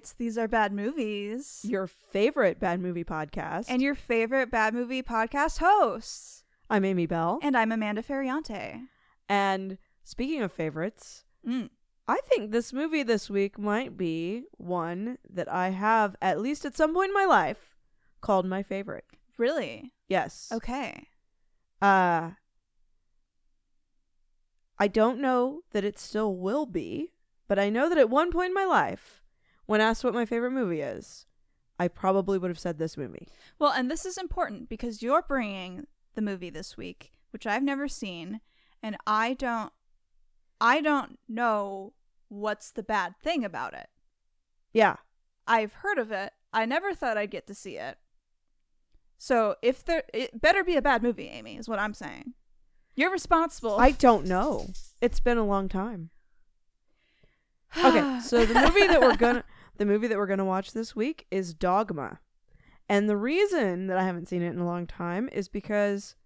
It's These Are Bad Movies. Your favorite bad movie podcast. And your favorite bad movie podcast hosts. I'm Amy Bell. And I'm Amanda Ferriante. And speaking of favorites, Mm. I think this movie this week might be one that I have, at least at some point in my life, called my favorite. Really? Yes. Okay. Uh I don't know that it still will be, but I know that at one point in my life, when asked what my favorite movie is, I probably would have said this movie. Well, and this is important because you're bringing the movie this week, which I've never seen, and I don't I don't know what's the bad thing about it. Yeah. I've heard of it. I never thought I'd get to see it. So, if there it better be a bad movie, Amy, is what I'm saying. You're responsible. I don't know. It's been a long time. Okay, so the movie that we're gonna the movie that we're gonna watch this week is Dogma. And the reason that I haven't seen it in a long time is because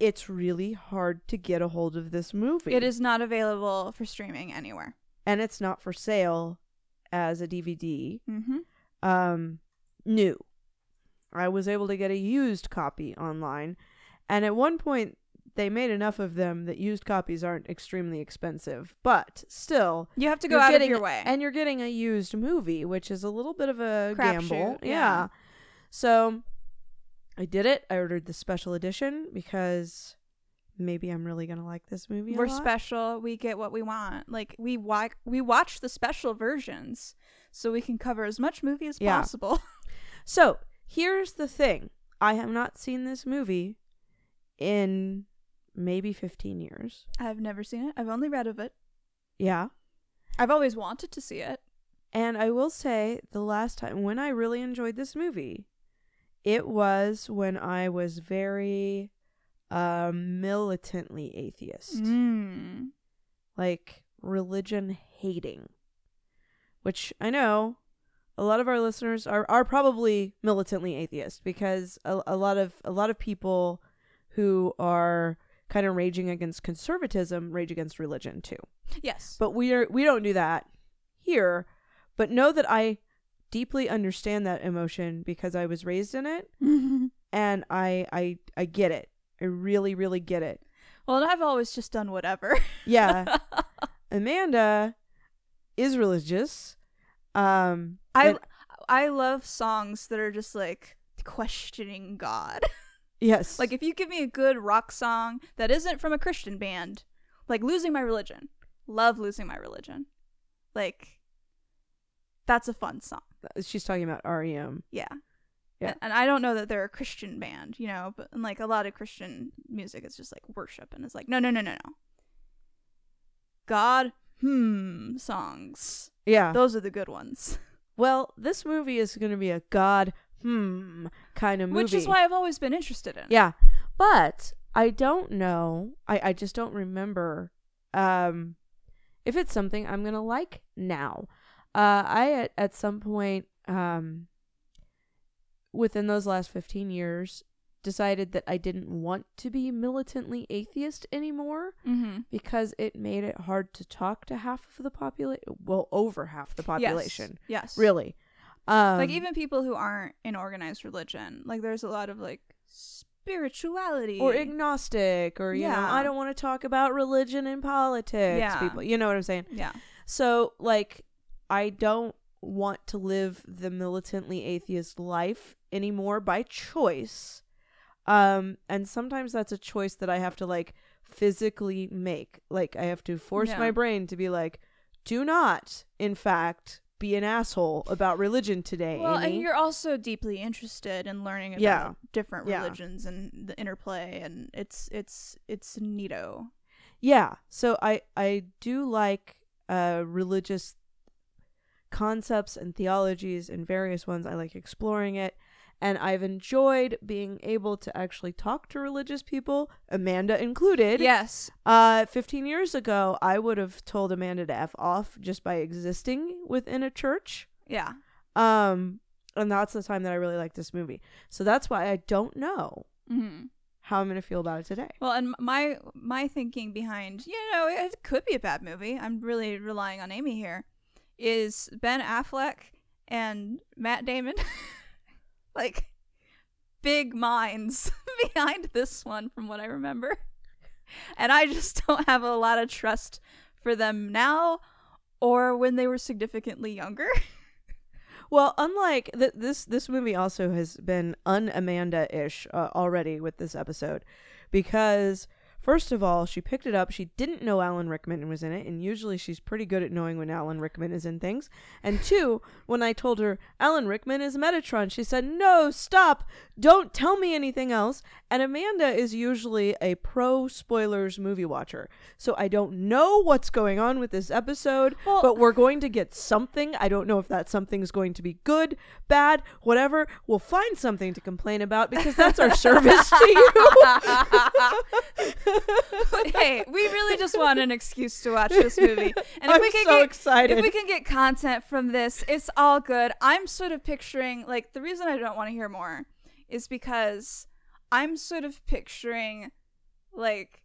it's really hard to get a hold of this movie. It is not available for streaming anywhere. And it's not for sale as a DVD. Mm-hmm. Um new. I was able to get a used copy online. And at one point they made enough of them that used copies aren't extremely expensive. But still, You have to go out getting- of your way. and you're getting a used movie, which is a little bit of a Crapshoot, gamble. yeah. Yeah. So I did it. I ordered the special edition because maybe I'm really gonna like this movie. We're lot. special. We get what we want. Like we wa- we watch the special versions so we can cover as much movie as Yeah. possible. So here's the thing: I have not seen this movie in maybe 15 years. I've never seen it. I've only read of it. Yeah. I've always wanted to see it. And I will say, the last time when I really enjoyed this movie, it was when I was very um, militantly atheist, Mm. like religion hating. Which I know a lot of our listeners are, are probably militantly atheist because a, a lot of a lot of people who are kind of raging against conservatism rage against religion too. Yes. But we are we don't do that here. But know that I deeply understand that emotion because I was raised in it and I I I get it. I really really get it. well, and I've always just done whatever. Yeah. Amanda is religious. Um I I love songs that are just like questioning God. yes. like if you give me a good rock song that isn't from a Christian band, like Losing My Religion. Love Losing My Religion. Like that's a fun song. she's talking about REM. Yeah. Yeah. And, I don't know that they're a Christian band, you know, but and like a lot of Christian music is just like worship and it's like no no no no no. God hmm songs. Yeah. Those are the good ones. well, this movie is going to be a god hmm kind of movie. Which is why I've always been interested in. Yeah. But I don't know. I, I just don't remember um if it's something I'm gonna like now. Uh I at, at some point um within those last fifteen years decided that I didn't want to be militantly atheist anymore Mm-hmm. because it made it hard to talk to half of the population well over half the population. Yes. Really. Um like even people who aren't in organized religion, like there's a lot of like spirituality or agnostic or you know Yeah. i don't want to talk about religion and politics Yeah. people you know what i'm saying yeah. so like i don't want to live the militantly atheist life anymore by choice um and sometimes that's a choice that i have to like physically make like i have to force Yeah. my brain to be like do not in fact be an asshole about religion today Well, Amy. and you're also deeply interested in learning about Yeah. different Yeah. religions and the interplay, and it's it's it's neato. Yeah. So I I do like uh religious concepts and theologies and various ones. I like exploring it. And I've enjoyed being able to actually talk to religious people, Amanda included. Yes. Uh 15 years ago, I would have told Amanda to F off just by existing within a church. Yeah. Um and that's the time that I really like this movie. So that's why I don't know hmm how I'm going to feel about it today. Well, and my my thinking behind, you know, it could be a bad movie. I'm really relying on Amy here. is Ben Affleck and Matt Damon. like big minds behind this one from what I remember. And I just don't have a lot of trust for them now or when they were significantly younger. Well, unlike th- this, this movie also has been un Amanda ish uh, already with this episode, because first of all, she picked it up. She didn't know Alan Rickman was in it, and usually she's pretty good at knowing when Alan Rickman is in things. And two, when I told her Alan Rickman is Metatron, she said, "No, stop! Don't tell me anything else." And Amanda is usually a pro spoilers movie watcher, so I don't know what's going on with this episode Well- but we're going to get something. I don't know if that something's going to be good, bad, whatever. We'll find something to complain about because that's our service to you. hey, we really just want an excuse to watch this movie. And if I'm we can so get excited. if we can get content from this, it's all good. I'm sort of picturing like the reason I don't want to hear more is because I'm sort of picturing like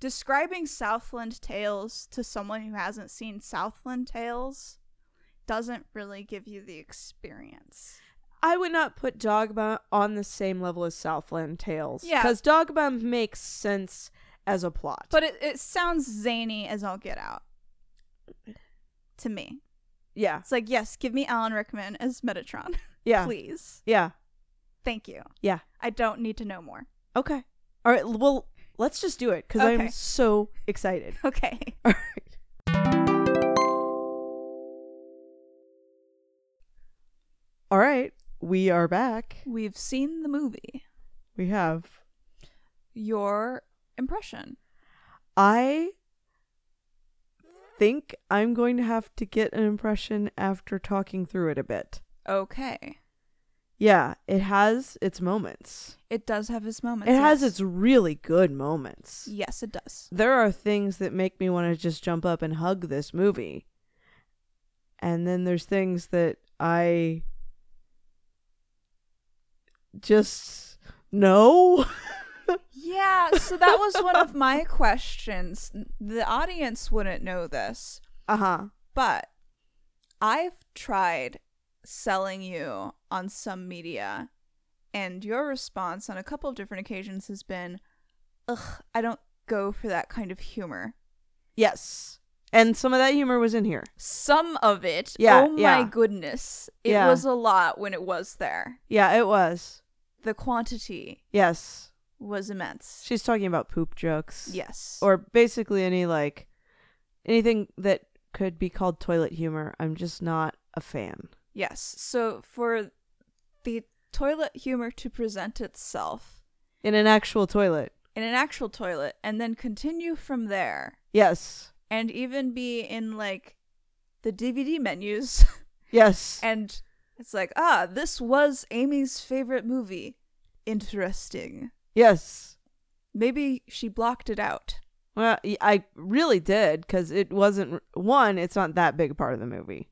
describing Southland Tales to someone who hasn't seen Southland Tales doesn't really give you the experience. I would not put Dogma on the same level as Southland Tales. Yeah. Because Dogma makes sense as a plot. But it, it sounds zany as all get out. To me. yeah. It's like, yes, give me Alan Rickman as Metatron. Yeah. Please. Yeah. Thank you. Yeah. I don't need to know more. Okay. All right. Well, let's just do it because Okay. I'm so excited. Okay. All right. All right. We are back. We've seen the movie. We have. Your impression. I think I'm going to have to get an impression after talking through it a bit. Okay. Yeah, it has its moments. It does have its moments. It has its really good moments. Yes, it does. There are things that make me want to just jump up and hug this movie. And then there's things that I just no. Yeah, so that was one of my questions. The audience wouldn't know this, uh-huh. but I've tried selling you on some media, and your response on a couple of different occasions has been, ugh, I don't go for that kind of humor. Yes. And some of that humor was in here. Some of it, Yeah, oh my yeah. goodness, it Yeah. was a lot when it was there. Yeah, it was. The quantity Yes. was immense. She's talking about poop jokes. Yes. Or basically any like anything that could be called toilet humor. I'm just not a fan. yes. So for the toilet humor to present itself In an actual toilet. in an actual toilet and then continue from there Yes. and even be in like the DVD menus Yes. and it's like, ah, this was Amy's favorite movie. Interesting. yes. Maybe she blocked it out. Well, I really did cuz it wasn't one, it's not that big a part of the movie.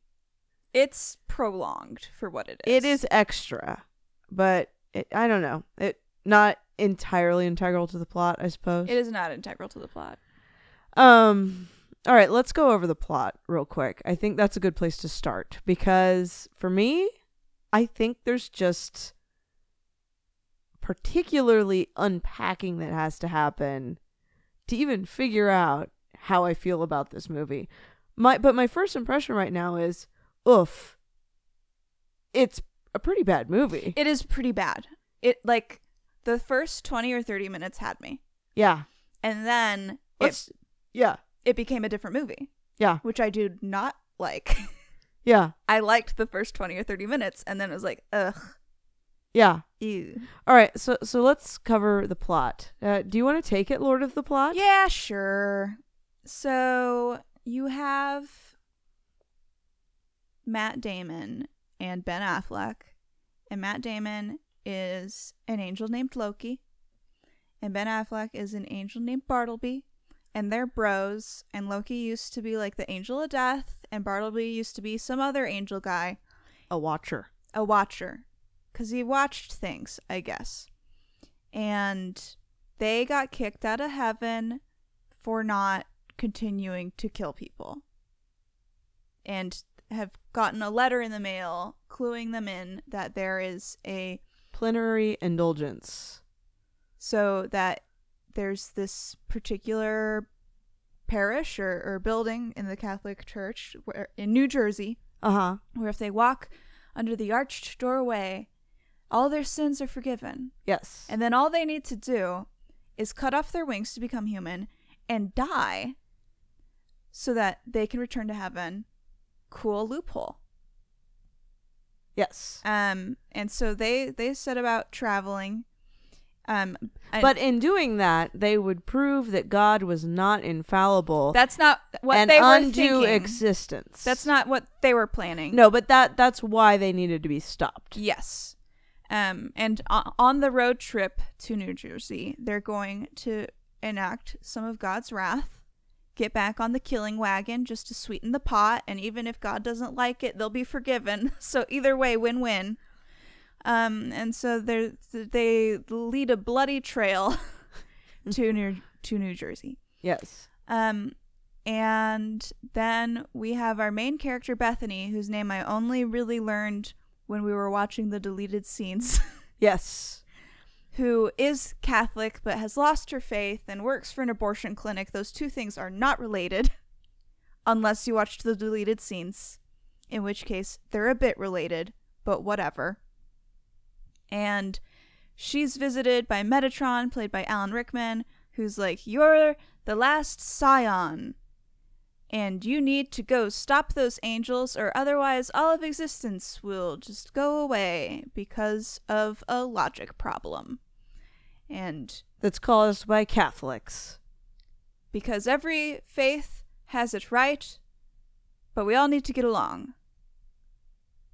It's prolonged for what it is. It is extra, but it, I don't know. It not entirely integral to the plot, I suppose. It is not integral to the plot. Um all right, let's go over the plot real quick. I think that's a good place to start because for me, I think there's just particularly unpacking that has to happen to even figure out how I feel about this movie. My but my first impression right now is oof. It's a pretty bad movie. It is pretty bad. It like the first 20 or 30 minutes had me. yeah. And then it, Let's yeah. it became a different movie, Yeah. which I do not like. Yeah. I liked the first 20 or 30 minutes and then it was like, ugh, Yeah. ew. All right, so so let's cover the plot. Uh, do you want to take it, Lord of the Plot? Yeah, sure. So you have Matt Damon and Ben Affleck, and Matt Damon is an angel named Loki, and Ben Affleck is an angel named Bartleby, and they're bros. And Loki used to be like the angel of death, and Bartleby used to be some other angel guy, A watcher. a watcher, because he watched things, I guess. And they got kicked out of heaven for not continuing to kill people. and have gotten a letter in the mail cluing them in that there is a Plenary indulgence. so that there's this particular parish or, or building in the Catholic Church where, in New Jersey Uh huh. where if they walk under the arched doorway, all their sins are forgiven. Yes. And then all they need to do is cut off their wings to become human and die so that they can return to heaven. Cool loophole. yes. Um and so they they set about traveling um and But in doing that, they would prove that God was not infallible that's not what and they were undue thinking. existence. that's not what they were planning. No, but that that's why they needed to be stopped. Yes. Um, and o- on the road trip to New Jersey, they're going to enact some of God's wrath, get back on the killing wagon just to sweeten the pot, and even if God doesn't like it, they'll be forgiven. So either way, win-win. Um, and so they they lead a bloody trail to New to New Jersey. Yes. Um, and then we have our main character Bethany, whose name I only really learned when we were watching the deleted scenes, Yes. who is Catholic but has lost her faith and works for an abortion clinic. Those two things are not related unless you watched the deleted scenes, in which case they're a bit related, but whatever. And she's visited by Metatron, played by Alan Rickman, who's like, You're the last scion. And you need to go stop those angels, or otherwise all of existence will just go away because of a logic problem. And That's caused by Catholics. because every faith has it right, but we all need to get along.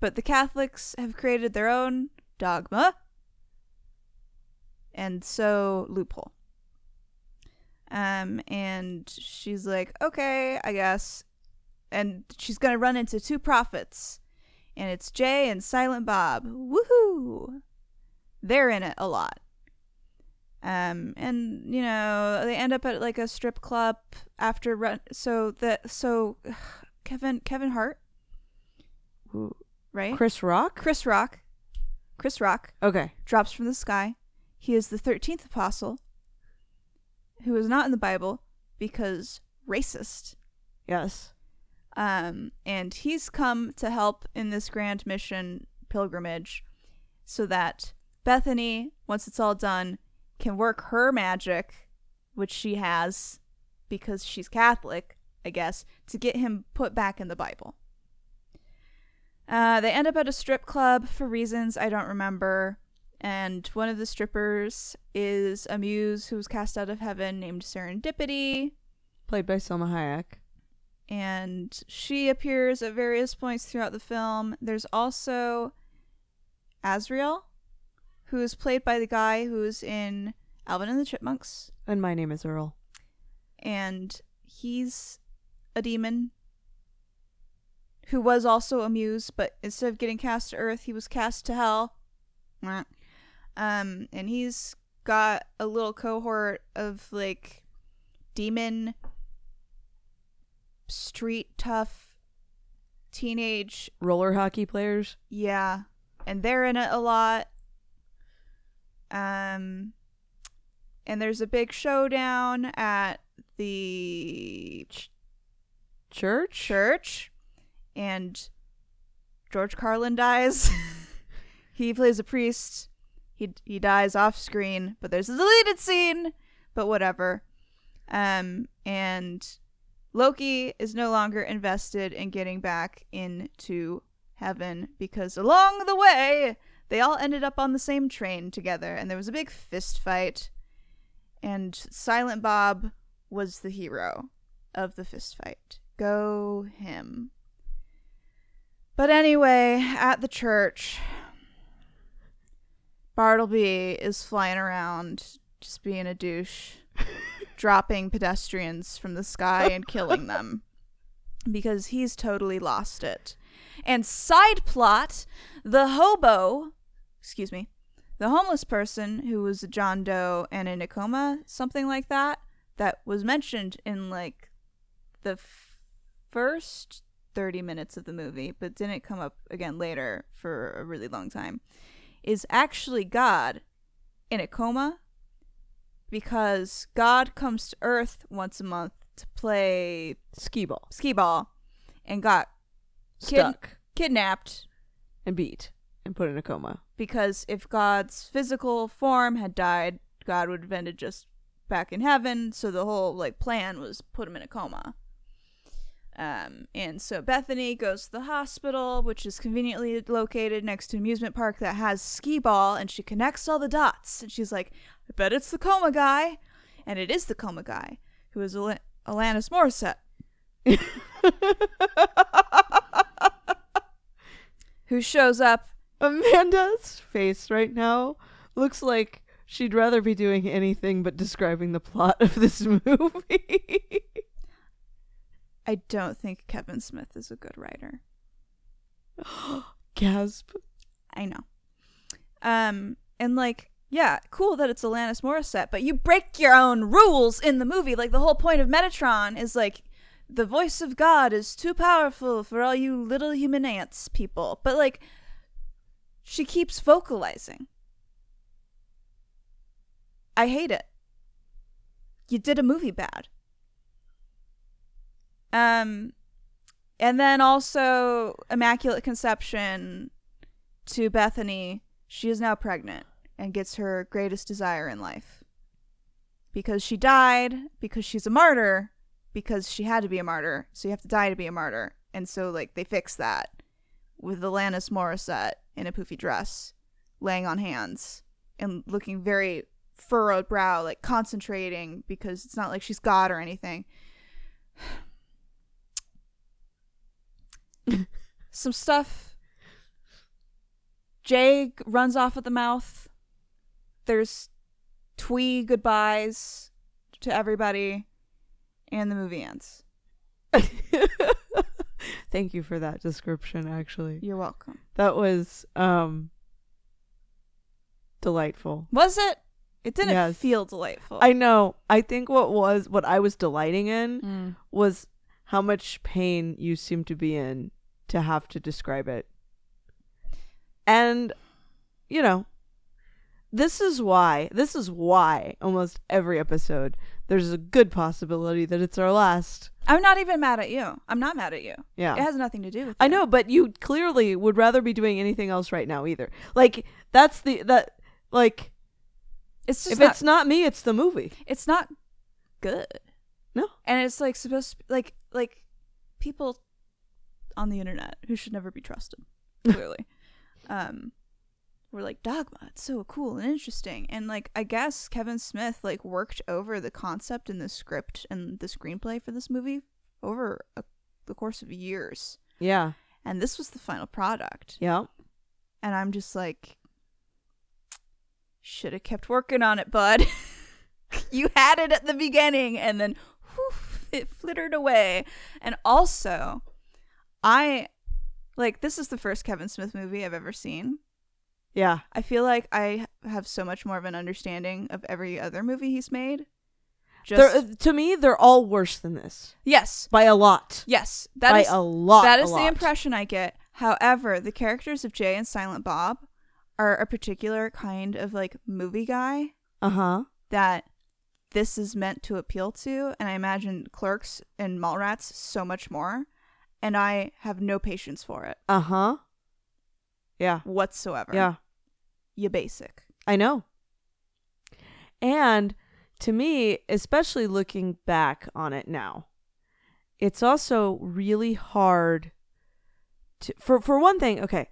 But the Catholics have created their own dogma, and so loophole. Um, and she's like, okay, I guess. And she's gonna run into two prophets, and it's Jay and Silent Bob. Woohoo! They're in it a lot. Um, and you know they end up at like a strip club after run. So that so Kevin Kevin Hart, right? Chris Rock? Chris Rock, Chris Rock Okay. drops from the sky. He is the thirteenth apostle, who is not in the Bible because racist. Yes. Um, and he's come to help in this grand mission pilgrimage so that Bethany, once it's all done, can work her magic, which she has because she's Catholic, I guess, to get him put back in the Bible. Uh, they end up at a strip club for reasons I don't remember, and one of the strippers is a muse who was cast out of heaven named Serendipity Played by Salma Hayek. and she appears at various points throughout the film. There's also Azrael, who is played by the guy who's in Alvin and the Chipmunks, And my name is Earl. and he's a demon who was also a muse, but instead of getting cast to Earth, he was cast to Hell. Um, and he's got a little cohort of like demon street tough teenage Roller hockey players. yeah and they're in it a lot um and there's a big showdown at the ch- Church? church and george carlin dies he plays a priest he he dies off screen but there's a deleted scene but whatever um and Loki is no longer invested in getting back into heaven because along the way they all ended up on the same train together and there was a big fist fight and Silent Bob was the hero of the fist fight. Go him. But anyway, at the church, Bartleby is flying around just being a douche dropping pedestrians from the sky and killing them because he's totally lost it. And side plot, the hobo, excuse me, the homeless person who was a John Doe and in a coma, something like that, that was mentioned in like the f- first 30 minutes of the movie, but didn't come up again later for a really long time, is actually God in a coma because God comes to Earth once a month to play Ski ball. skee ball and got Kid- kidnapped and beat and put in a coma. because if God's physical form had died, God would have ended just back in heaven. So the whole like plan was put him in a coma. Um, and so Bethany goes to the hospital, which is conveniently located next to an amusement park that has skee ball, and she connects all the dots. And she's like, "I bet it's the coma guy," and it is the coma guy who is Al- Alanis Morissette, who shows up Amanda's face right now looks like she'd rather be doing anything but describing the plot of this movie. I don't think Kevin Smith is a good writer. Gasp. I know. Um, and like, yeah, cool that it's Alanis Morissette, but you break your own rules in the movie. Like the whole point of Metatron is like the voice of God is too powerful for all you little human ants people. But like she keeps vocalizing. I hate it. You did a movie bad. Um and then also Immaculate Conception to Bethany, she is now pregnant and gets her greatest desire in life. Because she died, because she's a martyr, because she had to be a martyr, so you have to die to be a martyr. And so like they fix that with Alanis Morissette in a poofy dress, laying on hands and looking very furrowed brow, like concentrating because it's not like she's God or anything. Some stuff. Jay runs off at the mouth. There's twee goodbyes to everybody, and the movie ends. Thank you for that description actually. You're welcome. That was um delightful. Was it? It didn't Yes. feel delightful. I know. I think what was what I was delighting in Mm. was how much pain you seem to be in to have to describe it. And you know, this is why, this is why almost every episode there's a good possibility that it's our last. I'm not even mad at you. I'm not mad at you. Yeah. It has nothing to do with I you. know, but you clearly would rather be doing anything else right now either. Like that's the that like It's just if not, it's not me, it's the movie. it's not good. No. And it's like supposed to be, like like people on the internet who should never be trusted. Clearly, um, were like dogma. It's so cool and interesting. And like I guess Kevin Smith like worked over the concept and the script and the screenplay for this movie over a, the course of years. Yeah. And this was the final product. Yeah. And I'm just like, should have kept working on it, bud. you had it at the beginning and then whew, it flittered away. And also, I like this is the first Kevin Smith movie I've ever seen. Yeah. I feel like I have so much more of an understanding of every other movie he's made. Just uh, to me, they're all worse than this yes, by a lot. yes, that by is a lot. That is a the lot. impression I get. However, the characters of Jay and Silent Bob are a particular kind of like movie guy Uh huh. that this is meant to appeal to, and I imagine Clerks and Mallrats so much more, and I have no patience for it Uh huh. Yeah. whatsoever. Yeah. you basic. I know. And to me, especially looking back on it now, it's also really hard to for for one thing, okay.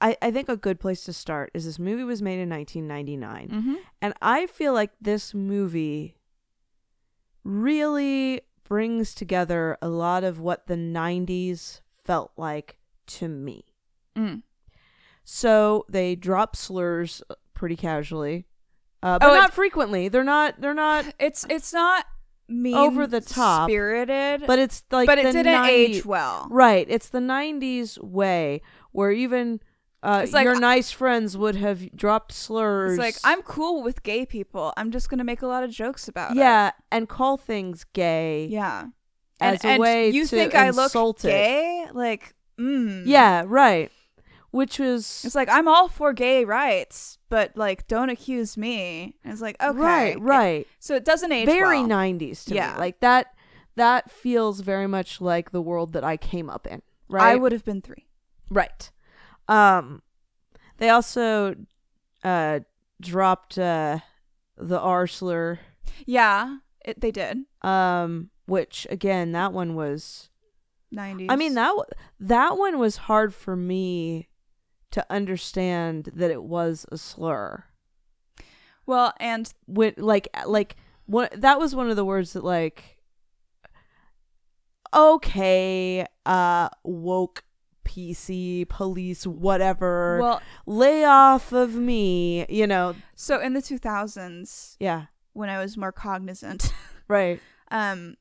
I, I think a good place to start is this movie was made in 1999. Mm-hmm. And I feel like this movie really brings together a lot of what the 90s felt like to me. Mm. So they drop slurs uh, pretty casually, uh, but Oh, not frequently. They're not. They're not. It's it's not mean Over the top, spirited, But it's like but it didn't 90 age well. Right. It's the '90s way where even uh, It's like- your nice friends would have dropped slurs. It's like I'm cool with gay people. I'm just gonna make a lot of jokes about it. yeah, and call things gay. Yeah. as and, a way you to think I look it. gay? Like, mm. Yeah, right. Which was It's like I'm all for gay rights, but like don't accuse me. And it's like okay, right, right. so it doesn't age very well. 90s to Yeah. me. Like that that feels very much like the world that I came up in, right? I would have been three. Right. Um they also uh dropped uh the R slur Yeah, it, they did. um which again that one was Nineties. I mean that that one was hard for me to understand that it was a slur. well, and When like like what that was one of the words that like okay, uh woke PC police whatever well, lay off of me, you know. so in the two thousands, Yeah. when I was more cognizant, Right. um,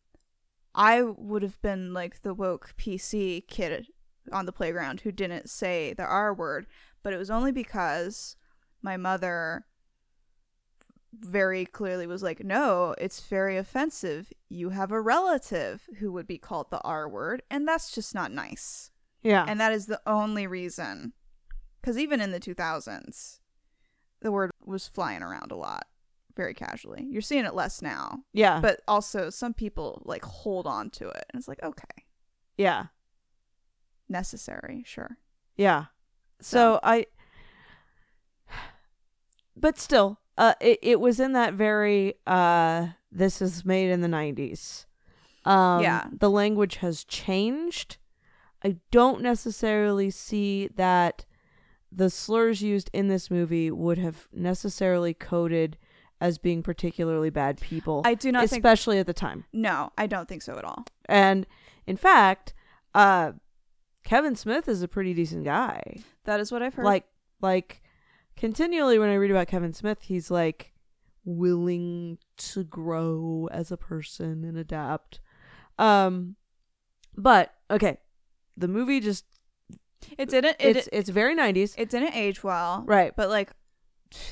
I would have been like the woke PC kid on the playground who didn't say the R word, but it was only because my mother very clearly was like, no, it's very offensive. You have a relative who would be called the R word, and that's just not nice. Yeah. And that is the only reason. Because even in the 2000s, the word was flying around a lot, very casually. You're seeing it less now. yeah. But also, some people like hold on to it. And it's like, okay, yeah. necessary, sure. Yeah. So- So I but still, uh it, it was in that very uh this is made in the 90s. Um Yeah. the language has changed. I don't necessarily see that the slurs used in this movie would have necessarily coded as being particularly bad people, I do not think. especially at the time. No, I don't think so at all. And in fact, uh Kevin Smith is a pretty decent guy. That is what I've heard. like like continually when i read about kevin smith he's like willing to grow as a person and adapt um but okay the movie just it didn't. It, it's it's very 90s it didn't age well. right But like,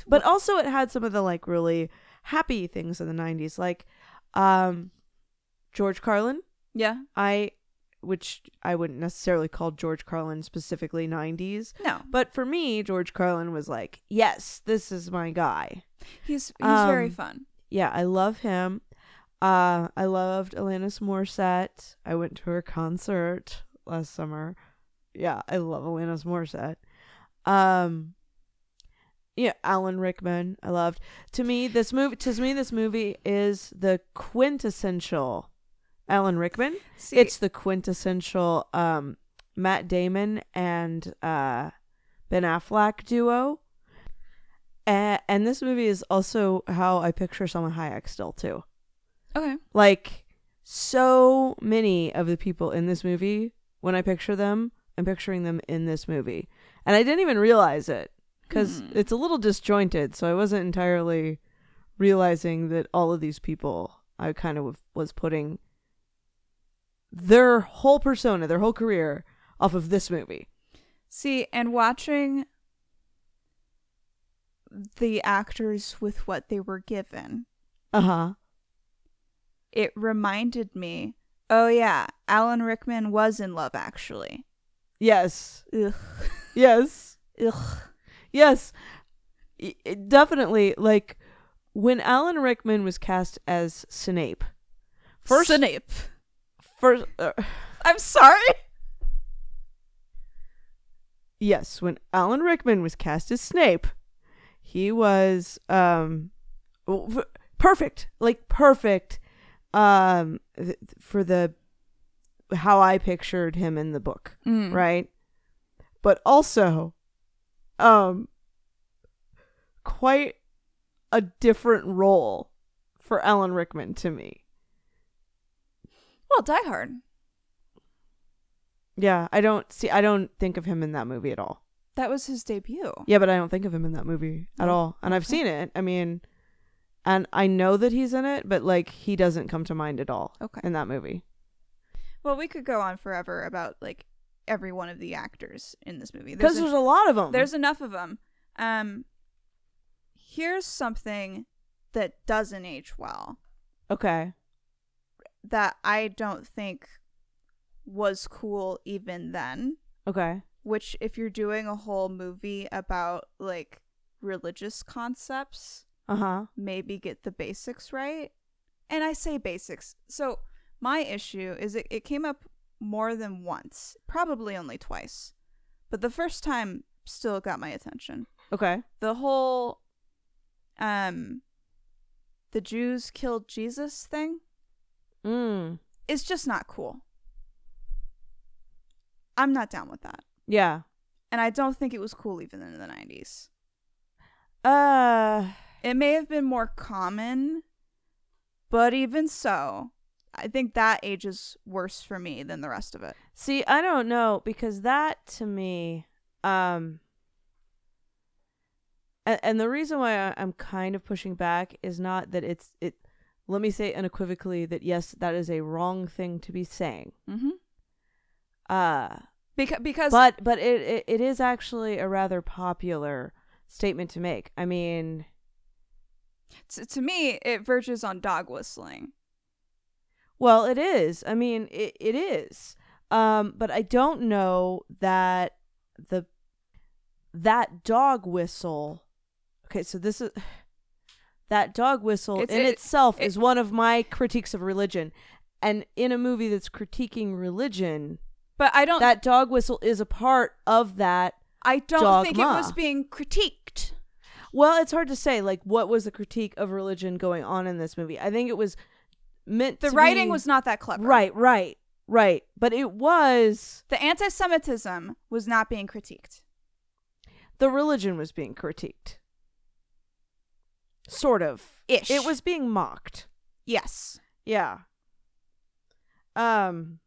but also it had some of the like really happy things in the 90s like um george carlin yeah, i which i wouldn't necessarily call george carlin specifically 90s no, but for me george carlin was like yes this is my guy he's he's very Um, fun. yeah, I love him. Uh, I loved Alanis Morissette. I went to her concert last summer. Yeah, I love Alanis Morissette. Um, yeah, Alan Rickman. I loved. To me, this movie. To me, this movie is the quintessential Alan Rickman. See, It's the quintessential um Matt Damon and uh Ben Affleck duo. And, and this movie is also how I picture Salma Hayek still too. okay. Like so many of the people in this movie, when I picture them, I'm picturing them in this movie. And I didn't even realize it because Hmm. it's a little disjointed, so I wasn't entirely realizing that all of these people I kind of was putting their whole persona, their whole career off of this movie. See, and watching the actors with what they were given, Uh-huh. it reminded me, oh yeah, Alan Rickman was in Love Actually. Yes. Ugh. Yes. Ugh. Yes. I- I- definitely like when Alan Rickman was cast as Snape. First Snape. first uh, I'm sorry. yes, when Alan Rickman was cast as Snape, he was um perfect, like perfect um th- for the how I pictured him in the book, Mm. right? But also um quite a different role for Alan Rickman to me. Well, Die Hard. Yeah, I don't see I don't think of him in that movie at all. That was his debut. Yeah, but I don't think of him in that movie at Oh, all. And I've seen it. I mean, and I know that he's in it, but like he doesn't come to mind at all Okay. in that movie. Well, we could go on forever about like every one of the actors in this movie. Because There's, there's, a lot of them. there's enough of them. Um, here's something that doesn't age well. okay. that I don't think was cool even then. Okay. Which, if you're doing a whole movie about like religious concepts, Uh huh. maybe get the basics right. And I say basics. So, my issue is it, it came up more than once, probably only twice. But the first time still got my attention. Okay. The whole um the Jews killed Jesus thing Mm. it's just not cool. I'm not down with that. Yeah. And I don't think it was cool even in the 90s. Uh. It may have been more common, but even so, I think that ages worse for me than the rest of it. See, I don't know because that to me, um, and, and the reason why I, I'm kind of pushing back is not that it's it. Let me say unequivocally that yes, that is a wrong thing to be saying. Mm-hmm. Uh, Because because but but it, it it is actually a rather popular statement to make. I mean, t- to me it verges on dog whistling. Well, it is. I mean, it, it is. Um, but I don't know that the that dog whistle. Okay, so this is that dog whistle It's- in it- itself it- is one of my critiques of religion. And in a movie that's critiquing religion, But I don't that dog whistle is a part of that. I don't think it was being critiqued. Well, it's hard to say like what was the critique of religion going on in this movie. I think it was meant The writing be- was not that clever. Right, right, right. But it was The anti-Semitism was not being critiqued. the religion was being critiqued. Sort of. Ish. It was being mocked. Yes. Yeah. Um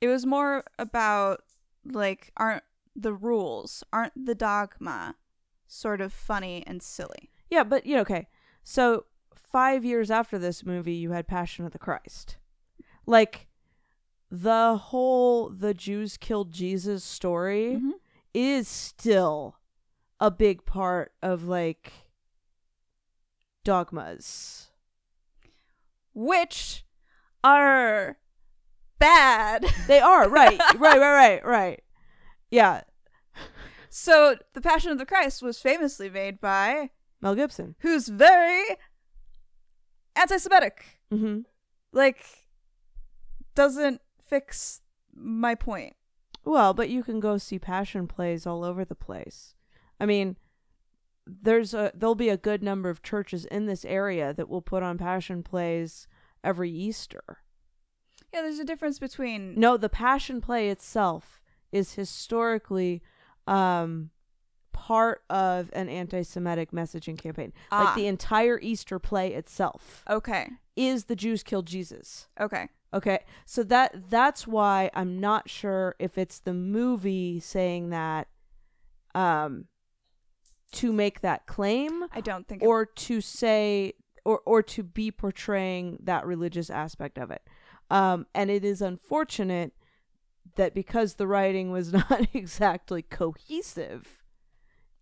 It was more about like aren't the rules, aren't the dogma sort of funny and silly. yeah, but you know, okay. So 5 years after this movie you had Passion of the Christ. Like the whole the Jews killed Jesus story Mhm. is still a big part of like dogmas. Which are bad. They are right, right, right, right, right. Yeah, so the Passion of the Christ was famously made by Mel Gibson. who's very anti-Semitic. Mm-hmm. Like doesn't fix my point. Well, but you can go see passion plays all over the place. I mean, there's a there'll be a good number of churches in this area that will put on passion plays every Easter. Yeah, there's a difference between No, the passion play itself is historically um part of an anti-Semitic messaging campaign. Ah. Like the entire Easter play itself Okay. is the Jews killed Jesus. Okay. Okay. So that that's why I'm not sure if it's the movie saying that um to make that claim I don't think it or to say or or to be portraying that religious aspect of it. Um and it is unfortunate that because the writing was not exactly cohesive.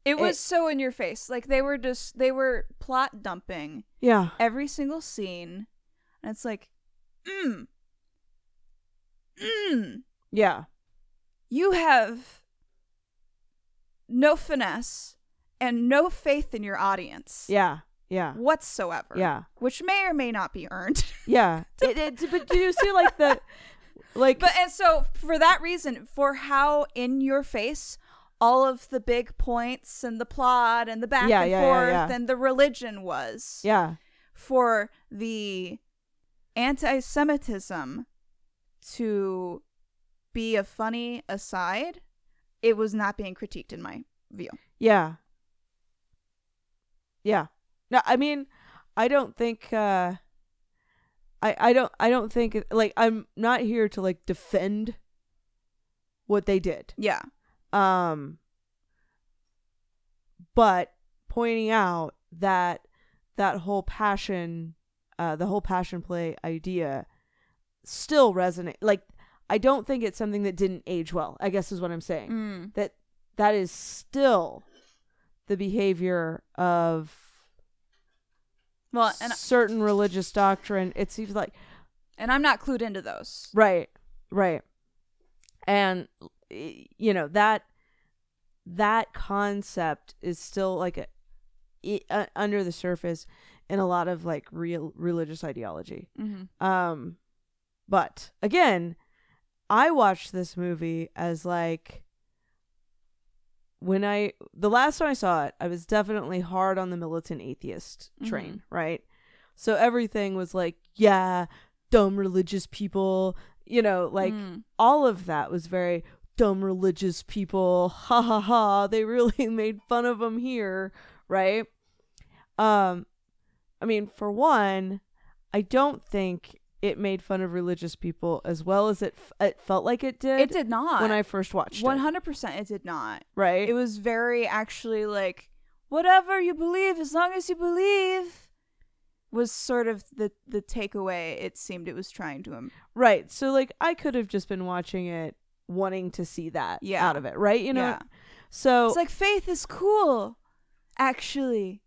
It was It- so in your face. Like they were just they were plot dumping Yeah. every single scene. And it's like, mm. Mm. Yeah. You have no finesse and no faith in your audience Yeah. Yeah. whatsoever. Yeah. Which may or may not be earned. Yeah. it, it, but do you see like the like but and so for that reason, for how in your face all of the big points and the plot and the back Yeah, and yeah, forth yeah. and the religion was. yeah. for the anti Semitism to be a funny aside, it was not being critiqued in my view. Yeah. Yeah. No, I mean, I don't think uh I I don't I don't think like I'm not here to like defend what they did. Yeah. Um but pointing out that that whole passion uh the whole passion play idea still resonate like I don't think it's something that didn't age well. I guess is what I'm saying Mm. that that is still the behavior of Well, and certain religious doctrine. It seems like and I'm not clued into those. right, right, and you know that that concept is still like a, uh, under the surface in a lot of like real religious ideology. Mm-hmm. Um, but again, I watched this movie as like when I the last time I saw it, I was definitely hard on the militant atheist train, right? So everything was like, yeah, dumb religious people, you know, like Mm. all of that was very dumb religious people. Ha ha ha. They really made fun of them here, right? Um I mean, for one, I don't think it made fun of religious people as well as it f- it felt like it did, it did not. when I first watched One it, hundred percent, it did not. right? It was very actually like whatever you believe, as long as you believe, was sort of the the takeaway. It seemed it was trying to. Im- right. So like I could have just been watching it wanting to see that Yeah. out of it, right? You know. yeah. So It's like faith is cool. Actually,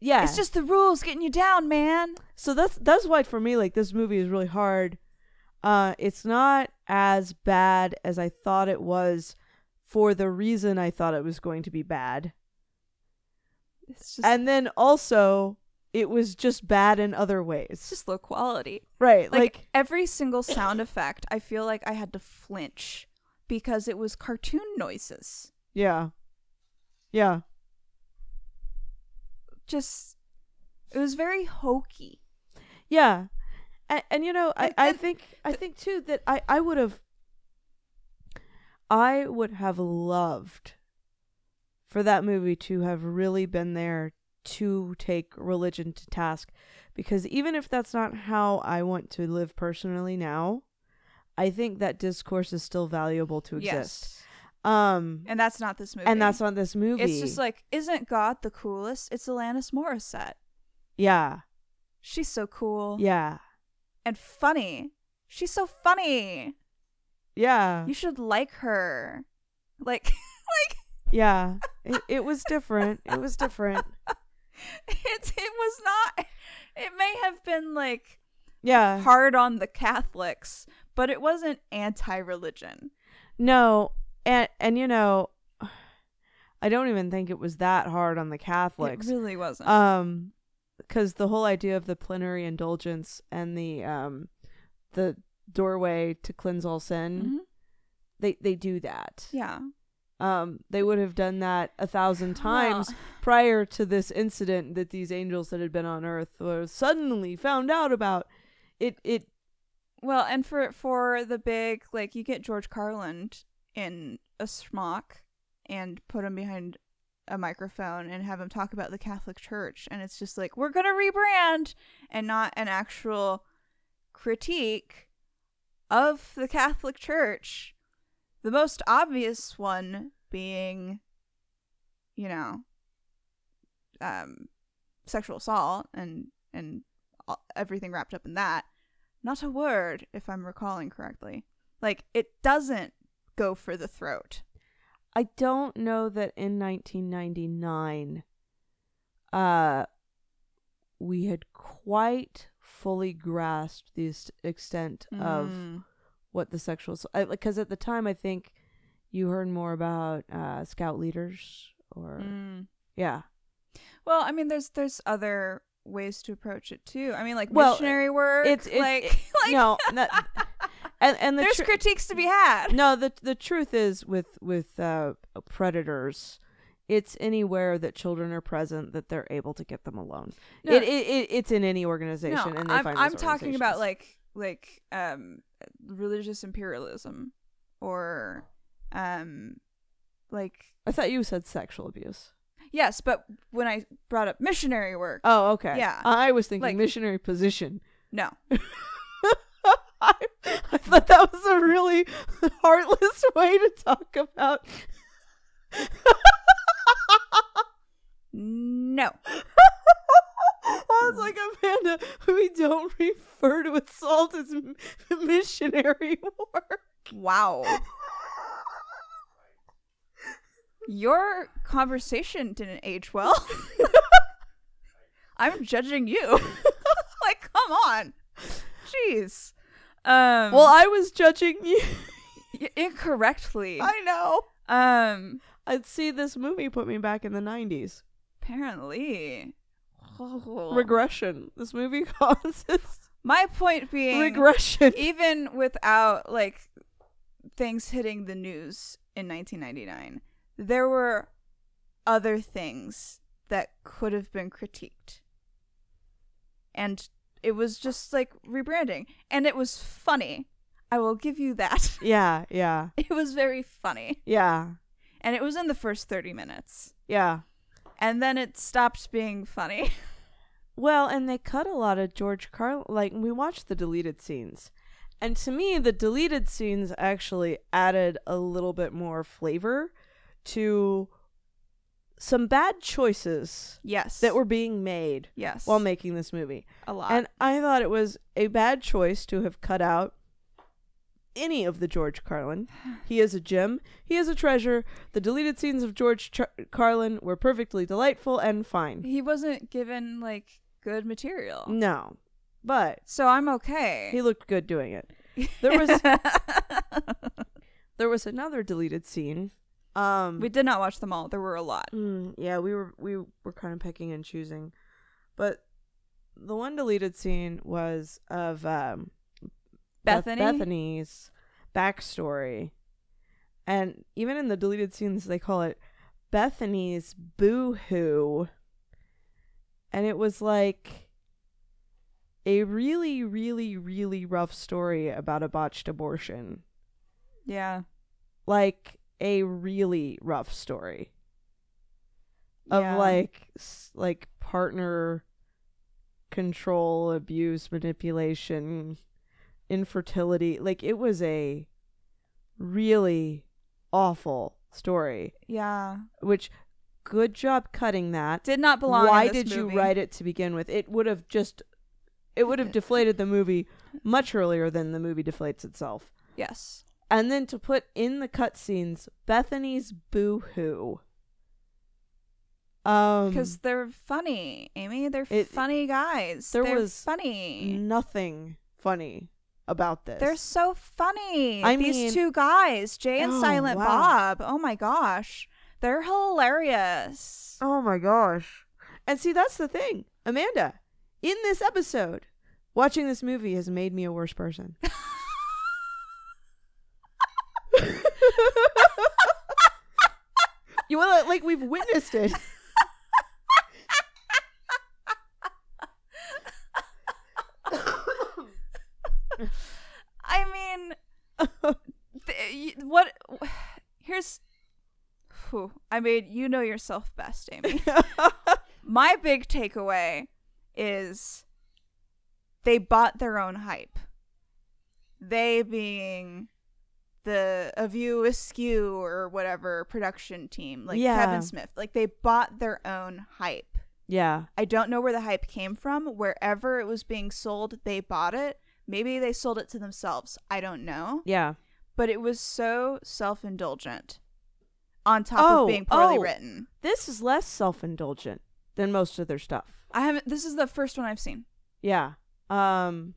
yeah. it's just the rules getting you down, man. so that's that's why for me like this movie is really hard uh it's not as bad as i thought it was for the reason i thought it was going to be bad It's just and then also it was just bad in other it's ways just low quality. right Like, like, every single sound effect, I feel like I had to flinch because it was cartoon noises. yeah yeah Just it was very hokey. yeah and, and you know i i think i think too that i i would have i would have loved for that movie to have really been there to take religion to task because even if that's not how I want to live personally now, I think that discourse is still valuable to exist. Yes. Um And that's not this movie. and that's not this movie. It's just like, isn't God the coolest? It's Alanis Morissette. yeah. She's so cool Yeah. and funny. She's so funny. Yeah. You should like her. Like, like Yeah. It, it was different. It was different. it. It was not. It may have been like Yeah. hard on the Catholics, but it wasn't anti-religion. No. And and you know, I don't even think it was that hard on the Catholics. It really wasn't. um because the whole idea of the plenary indulgence and the um the doorway to cleanse all sin Mhm. they they do that Yeah. um they would have done that a thousand times Well, prior to this incident that these angels that had been on earth were suddenly found out about it it Well, and for for the big like you get George Carlin in a smock and put him behind a microphone and have him talk about the Catholic Church. And it's just like we're going to rebrand! And not an actual critique of the Catholic Church. The most obvious one being you know um sexual assault and and everything wrapped up in that. Not a word if i'm recalling correctly. Like it doesn't go for the throat i don't know that in 1999 uh we had quite fully grasped the extent of Mm. what the sexual because at the time I think you heard more about uh, scout leaders or Mm. yeah well i mean there's there's other ways to approach it too i mean like Well, missionary work it's it, like, it- like no not, and and the there's tru- critiques to be had. No the the truth is with with uh, predators it's anywhere that children are present that they're able to get them alone. No. it, it, it it's in any organization no, and they i'm, find I'm talking about like like um religious imperialism or um like I thought you said sexual abuse. Yes but when i brought up missionary work. Oh okay. Yeah. I was thinking Like- missionary position. No I, I thought that was a really heartless way to talk about. no I was like, Amanda, we don't refer to assault as missionary work. Wow. Your conversation didn't age well. I'm judging you. like, come on. Jeez. Um Well, I was judging you. incorrectly. I know. um I'd see this movie put me back in the 90s. apparently. Oh. Regression. This movie causes My point being regression. even without like things hitting the news in 1999 there were other things that could have been critiqued and it was just like rebranding and it was funny. I will give you that. Yeah, yeah, it was very funny. Yeah, and it was in the first 30 minutes. Yeah. and then it stopped being funny. Well, and they cut a lot of George Carlin. Like we watched the deleted scenes, and to me, the deleted scenes actually added a little bit more flavor to some bad choices yes that were being made yes while making this movie. a lot And I thought it was a bad choice to have cut out any of the George Carlin. He is a gem. He is a treasure. The deleted scenes of George Char- Carlin were perfectly delightful and fine. he wasn't given like good material No, but so i'm okay he looked good doing it. There was there was another deleted scene. Um, we did not watch them all. There were a lot. Mm, yeah, we were we were kind of picking and choosing, but the one deleted scene was of um, Beth- Bethany? Bethany's backstory, and even in the deleted scenes, they call it Bethany's boo hoo, and it was like a really, really, really rough story about a botched abortion, Yeah. like a really rough story of Yeah. like like partner control, abuse, manipulation, infertility. Like it was a really awful story. Yeah. Which good job cutting that. Did not belong. Why did you write it to begin with? It would have just it would have deflated the movie much earlier than the movie deflates itself. Yes. And then to put in the cutscenes Bethany's boo hoo. Um Because they're funny, Amy. They're It- funny guys. there they're was funny. nothing funny about this. They're so funny. I These mean- two guys, Jay and Oh, Silent wow. Bob. Oh my gosh. They're hilarious. Oh my gosh. And see, that's the thing. Amanda, in this episode, watching this movie has made me a worse person. you want to, like, we've witnessed it. I mean, th- what? Here's. Whew, I mean, you know yourself best, Amy. My big takeaway is they bought their own hype. They being the A View Askew or whatever production team, like Yeah. Kevin Smith. Like they bought their own hype. yeah. I don't know where the hype came from. Wherever it was being sold, they bought it. Maybe they sold it to themselves. I don't know. Yeah. But it was so self indulgent on top Oh, of being poorly oh. written. This is less self indulgent than most of their stuff. I haven't this is the first one I've seen. Yeah. Um,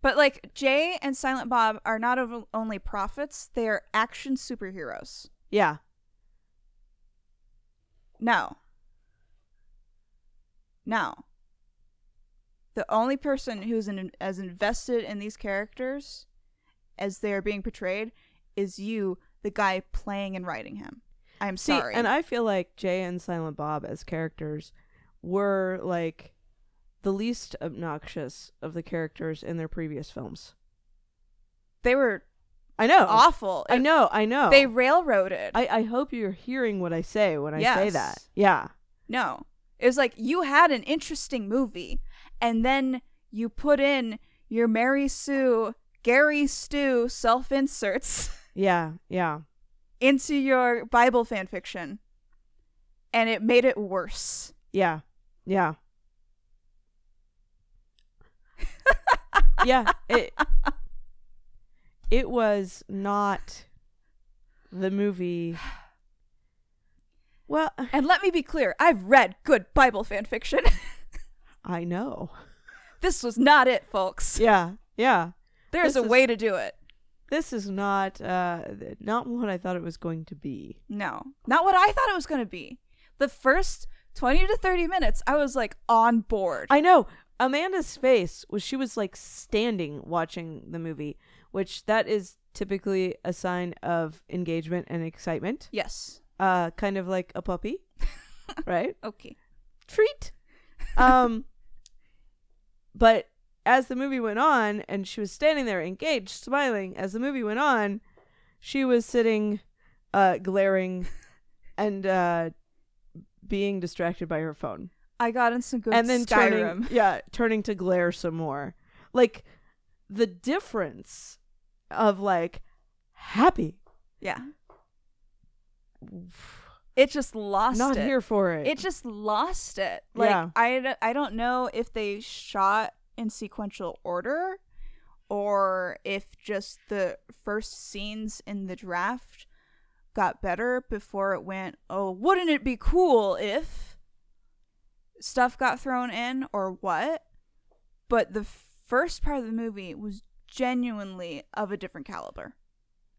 But like Jay and Silent Bob are not ov- only prophets, they are action superheroes. yeah. No. No. The only person who's in, as invested in these characters as they are being portrayed is you, the guy playing and writing him. I'm See, sorry. and I feel like Jay and Silent Bob as characters were like the least obnoxious of the characters in their previous films. they were I know. awful. I know. I know. They railroaded. I, I hope you're hearing what I say when I say that. Yeah. No. It was like you had an interesting movie and then you put in your Mary Sue, Gary Stew self inserts Yeah. Yeah. into your Bible fan fiction and it made it worse. Yeah. Yeah. Yeah. It it was not the movie. Well, And let me be clear, I've read good Bible fan fiction. I know. This was not it, folks. Yeah, yeah. There's this a is- way to do it. This is not uh not what I thought it was going to be. No, not what I thought it was going to be. The first 20 to 30 minutes, I was like on board. I know. Amanda's face was she was like standing watching the movie, which that is typically a sign of engagement and excitement. yes. Uh kind of like a puppy, right? Okay. Treat. Um but as the movie went on and she was standing there engaged, smiling, as the movie went on, she was sitting uh glaring and uh being distracted by her phone. I got in some good and then Skyrim. turning yeah turning to glare some more like the difference of like happy Yeah. It just lost it. not it. here for it It just lost it. Like Yeah. I, I don't know if they shot in sequential order or if just the first scenes in the draft got better before it went, "Oh, wouldn't it be cool if stuff got thrown in or what?" But the first part of the movie was genuinely of a different caliber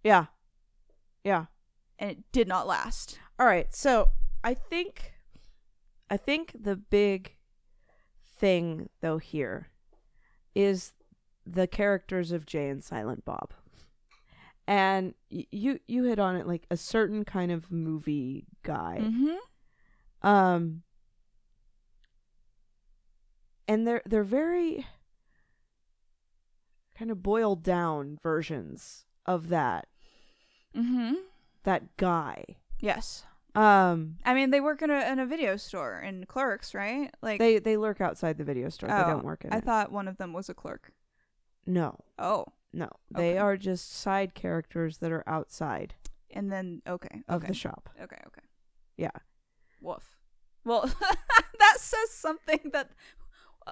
yeah yeah and it did not last. all right so i think i think the big thing though here is the characters of jay and silent bob and y- you you hit on it like a certain kind of movie guy Mhm. um and they're they're very kind of boiled down versions of that Mhm. that guy Yes. um I mean, they work in a in a video store in Clerks, right? Like they they lurk outside the video store they Oh, don't work in I it thought one of them was a clerk. no Oh, no they Okay. are just side characters that are outside and then okay, of okay, the shop okay, okay. Yeah. Woof. Well, that says something that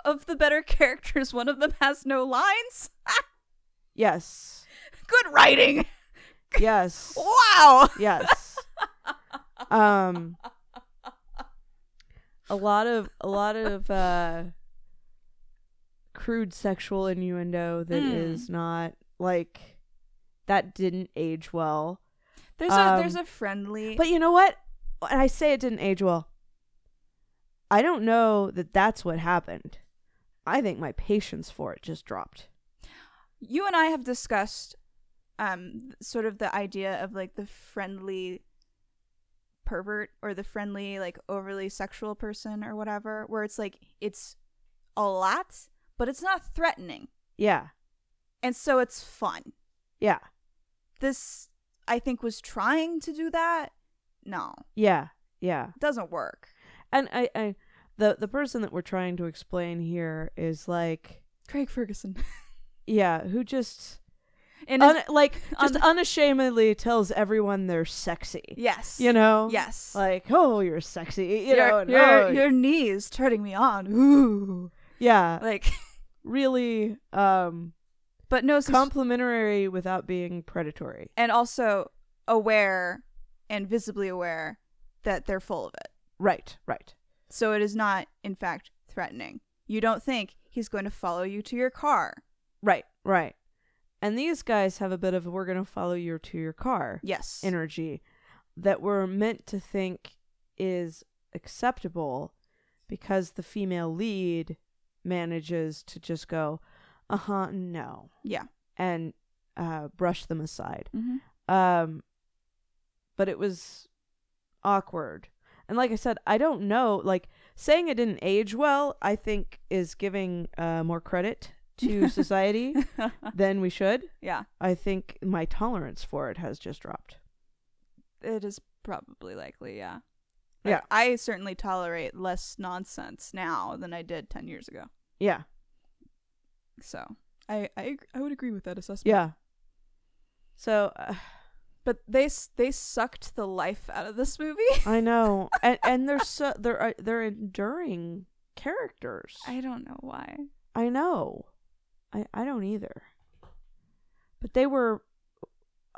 of the better characters, one of them has no lines. yes Good writing. yes Wow. yes um a lot of a lot of uh crude sexual innuendo that is Mm. not like that didn't age well There's a there's Um, a friendly. but you know what and i say it didn't age well i don't know that that's what happened. I think my patience for it just dropped. You and I have discussed um sort of the idea of like the friendly pervert or the friendly like overly sexual person or whatever where it's like it's a lot but it's not threatening. Yeah. And so it's fun. Yeah. This i think was trying to do that? No. Yeah. Yeah. It doesn't work and i i the the person that we're trying to explain here is like craig ferguson. Yeah who just and un- like just the- unashamedly tells everyone they're sexy. Yes. You know? Yes. Like oh you're sexy. You your, know your, no. your knees turning me on. Ooh. Yeah. Like really um but no sus- complimentary without being predatory. And also aware and visibly aware that they're full of it. Right right So it is not, in fact, threatening. You don't think he's going to follow you to your car. right right and these guys have a bit of we're gonna follow you to your car Yes. energy that we're meant to think is acceptable because the female lead manages to just go, uh huh, no, yeah. and uh, brush them aside. Mm-hmm. Um, but it was awkward. And like I said, I don't know. Like saying it didn't age well, I think is giving uh, more credit to society than we should. yeah. I think my tolerance for it has just dropped. It is probably likely, yeah. Yeah. I certainly tolerate less nonsense now than I did 10 years ago. Yeah. So I, I, I would agree with that assessment. Yeah. So uh, But they, they sucked the life out of this movie. I know, and and they're so they're uh, they're enduring characters. I don't know why. I know, I I don't either. But they were.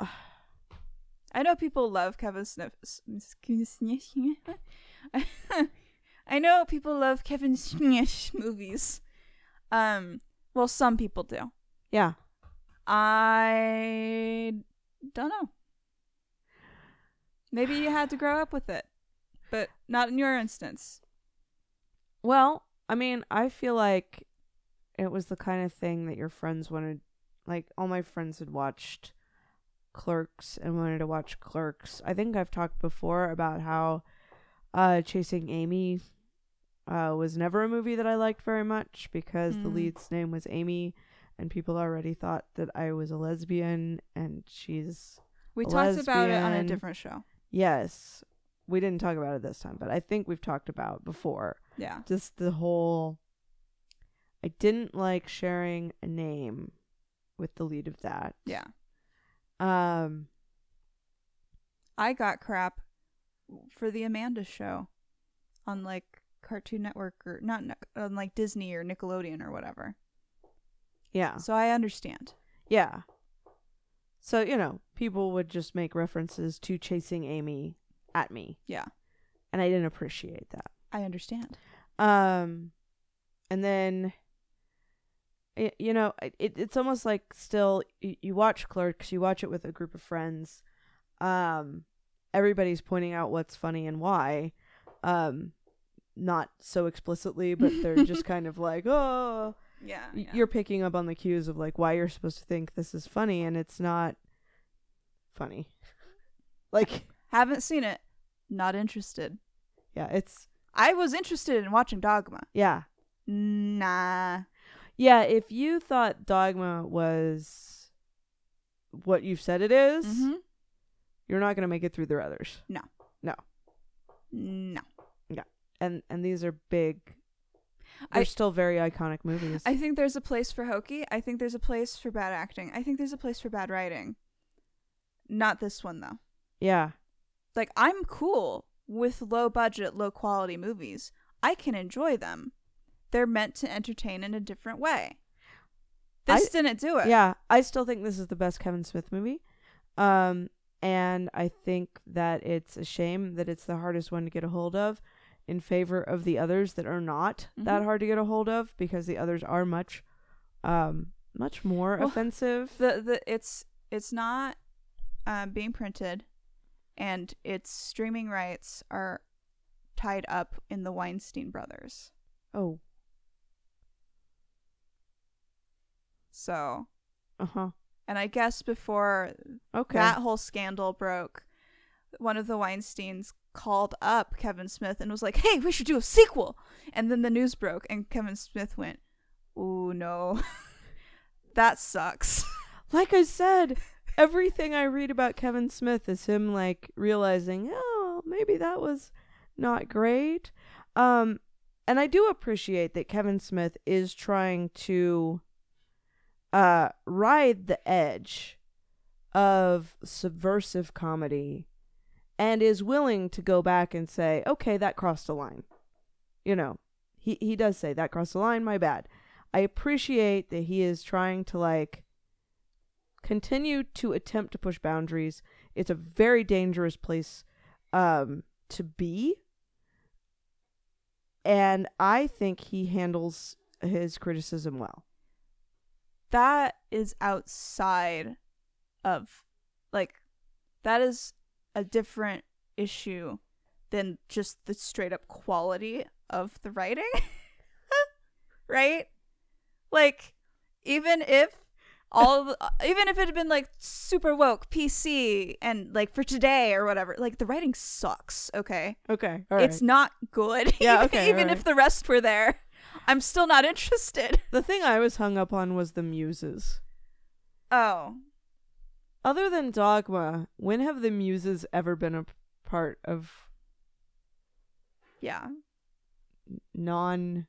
I know people love Kevin Smith. I know people love Kevin Smith movies. Um, well, some people do. Yeah. I don't know. Maybe you had to grow up with it, but not in your instance. Well, I mean, I feel like it was the kind of thing that your friends wanted. Like, all my friends had watched Clerks and wanted to watch Clerks. I think I've talked before about how uh, Chasing Amy uh, was never a movie that I liked very much because the Mm. lead's name was Amy, and people already thought that I was a lesbian, and she's We talked about it on a different show. Yes. We didn't talk about it this time, but I think we've talked about before Yeah. just the whole I didn't like sharing a name with the lead of that. Yeah. Um I got crap for the Amanda show on like Cartoon Network or not on like Disney or Nickelodeon or whatever. yeah. So I understand. Yeah. So, you know, people would just make references to chasing Amy at me. Yeah. And I didn't appreciate that. I understand. Um and then it, you know, it it's almost like still you, you watch Clerks, you watch it with a group of friends. Um everybody's pointing out what's funny and why. Um not so explicitly, but they're just kind of like, "Oh, Yeah. y- you're picking up on the cues of like why you're supposed to think this is funny and it's not funny." like, haven't seen it. Not interested. yeah, it's I was interested in watching Dogma. yeah. Nah. Yeah, if you thought Dogma was what you've said it is, Mm-hmm. you're not going to make it through the others. No. No. No. Yeah. And and these are big they're I- still very iconic movies. I think there's a place for hokey. I think there's a place for bad acting. I think there's a place for bad writing. Not this one though. yeah. Like I'm cool with low budget, low quality movies. I can enjoy them. They're meant to entertain in a different way. This didn't do it. Yeah, I still think this is the best Kevin Smith movie. Um and I think that it's a shame that it's the hardest one to get a hold of in favor of the others that are not that Mhm. hard to get a hold of because the others are much um much more Well, offensive. The the it's it's not um, being printed, and its streaming rights are tied up in the Weinstein brothers. oh, So, uh-huh. and I guess before Okay. that whole scandal broke, one of the Weinsteins called up Kevin Smith and was like, "Hey, we should do a sequel." And then the news broke, and Kevin Smith went, "Ooh, no, that sucks." like I said, everything I read about Kevin Smith is him like realizing, oh, maybe that was not great. Um, and I do appreciate that Kevin Smith is trying to uh ride the edge of subversive comedy and is willing to go back and say, okay, that crossed a line. You know, he he does say that crossed the line, my bad. I appreciate that he is trying to like continue to attempt to push boundaries. It's a very dangerous place um to be. And I think he handles his criticism well. that is outside of like that is a different issue than just the straight up quality of the writing right like even if all the, even if it had been like super woke pc and like for today or whatever like the writing sucks okay Okay. it's not good Yeah, even, okay, even alright. if the rest were there i'm still not interested the thing I was hung up on was the muses. oh Other than Dogma, when have the muses ever been a part of yeah. non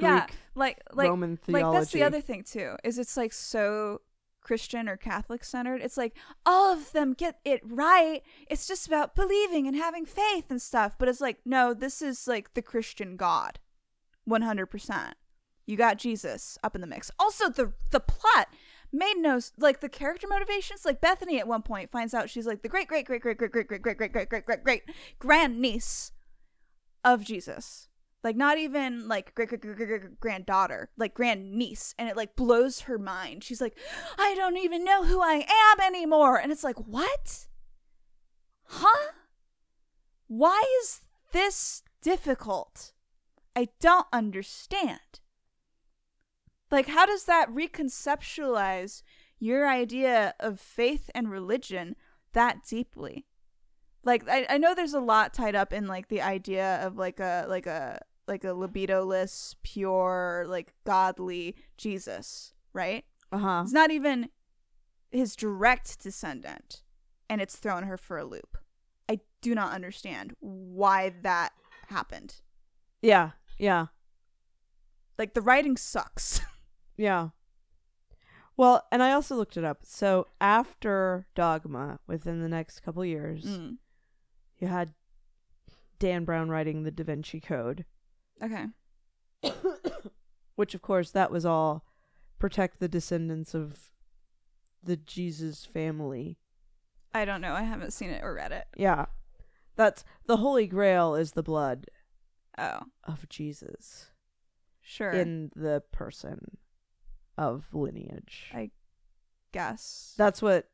Yeah, like like Roman theology? like that's the other thing too is it's like so christian or catholic centered. It's like all of them get it right. It's just about believing and having faith and stuff but it's like no this is like the christian god. 100% you got jesus up in the mix. Also the the plot made no like the character motivations like bethany at one point finds out she's like the great great great great great great great great great great great great great grand niece of jesus Like not even like great great great great granddaughter, like grandniece, and it like blows her mind. She's like, I don't even know who I am anymore, and it's like, what? Huh? Why is this difficult? I don't understand. Like, how does that reconceptualize your idea of faith and religion that deeply? Like, I, I know there's a lot tied up in like the idea of like a like a like a libidoless, pure, like godly Jesus, right? Uh huh. It's not even his direct descendant, and it's thrown her for a loop. I do not understand why that happened. Yeah. Yeah. Like the writing sucks. Yeah. Well, and I also looked it up. So after Dogma, within the next couple years, Mm. you had Dan Brown writing the Da Vinci Code, Okay. which, of course, that was all protect the descendants of the Jesus family. I don't know. I haven't seen it or read it. Yeah. That's the Holy Grail is the blood Oh, of Jesus sure. in the person of lineage. I guess. That's what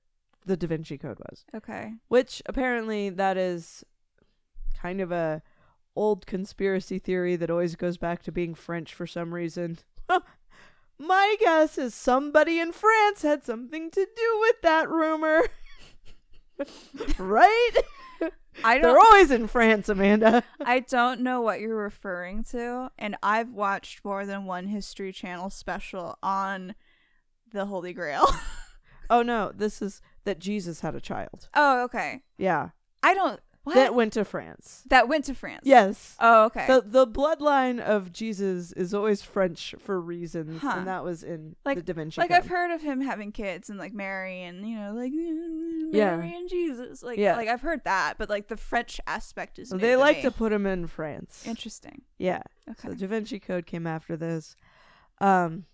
the Da Vinci Code was. okay. Which apparently that is kind of a old conspiracy theory that always goes back to being French for some reason. My guess is somebody in France had something to do with that rumor. right? I They're always in France, Amanda. I don't know what you're referring to, and I've watched more than one History Channel special on the Holy Grail. Oh no, this is that Jesus had a child. oh, okay. Yeah. I don't. What? That went to France. That went to France. Yes. Oh, okay. The the bloodline of Jesus is always French for reasons, Huh. and that was in Like- the Da Vinci like Code. I've heard of him having kids and like Mary and you know like Yeah. Mary and Jesus. Like Yeah. like I've heard that, but like the French aspect is. So new they like me. to put him in France. Interesting. yeah. Okay. So Da Vinci Code came after this. Um,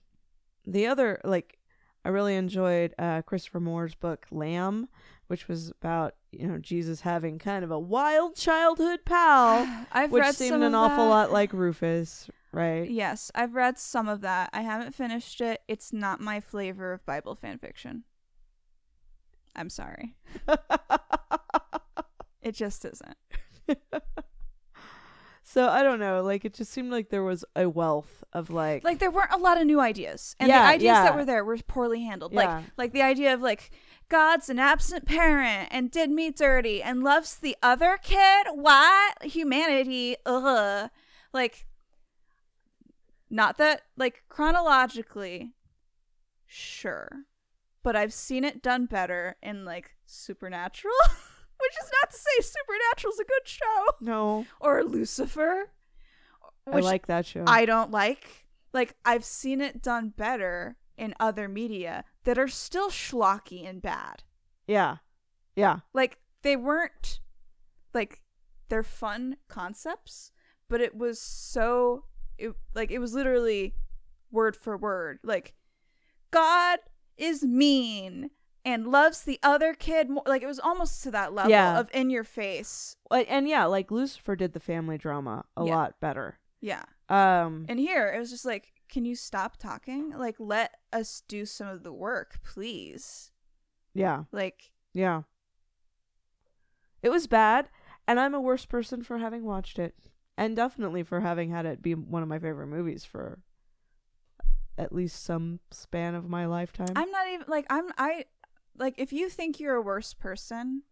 the other like I really enjoyed uh, Christopher Moore's book Lamb, which was about you know Jesus having kind of a wild childhood pal, I've which read seemed an awful that. lot like Rufus, right? Yes, I've read some of that. I haven't finished it. It's not my flavor of Bible fan fiction. I'm sorry. It just isn't. so I don't know, like it just seemed like there was a wealth of like, Like there weren't a lot of new ideas, and Yeah, the ideas yeah. that were there were poorly handled. Yeah. Like like the idea of like God's an absent parent and did me dirty and loves the other kid. What humanity? Ugh. Like not that like chronologically, sure, but I've seen it done better in like Supernatural, which is not to say Supernatural's a good show no, or Lucifer, I like that show. I don't like. Like I've seen it done better in other media that are still schlocky and bad. yeah, yeah, Like they weren't like they're fun concepts, but it was so it like it was literally word for word. Like God is mean and loves the other kid more like it was almost to that level Yeah. of in your face. and, yeah, like Lucifer did the family drama a Yeah. lot better. Yeah. Um, And here it was just like, can you stop talking? Like, let us do some of the work, please. yeah, Like, yeah. It was bad, and I'm a worse person for having watched it, and definitely for having had it be one of my favorite movies for at least some span of my lifetime. I'm not even like I'm I like if you think you're a worse person,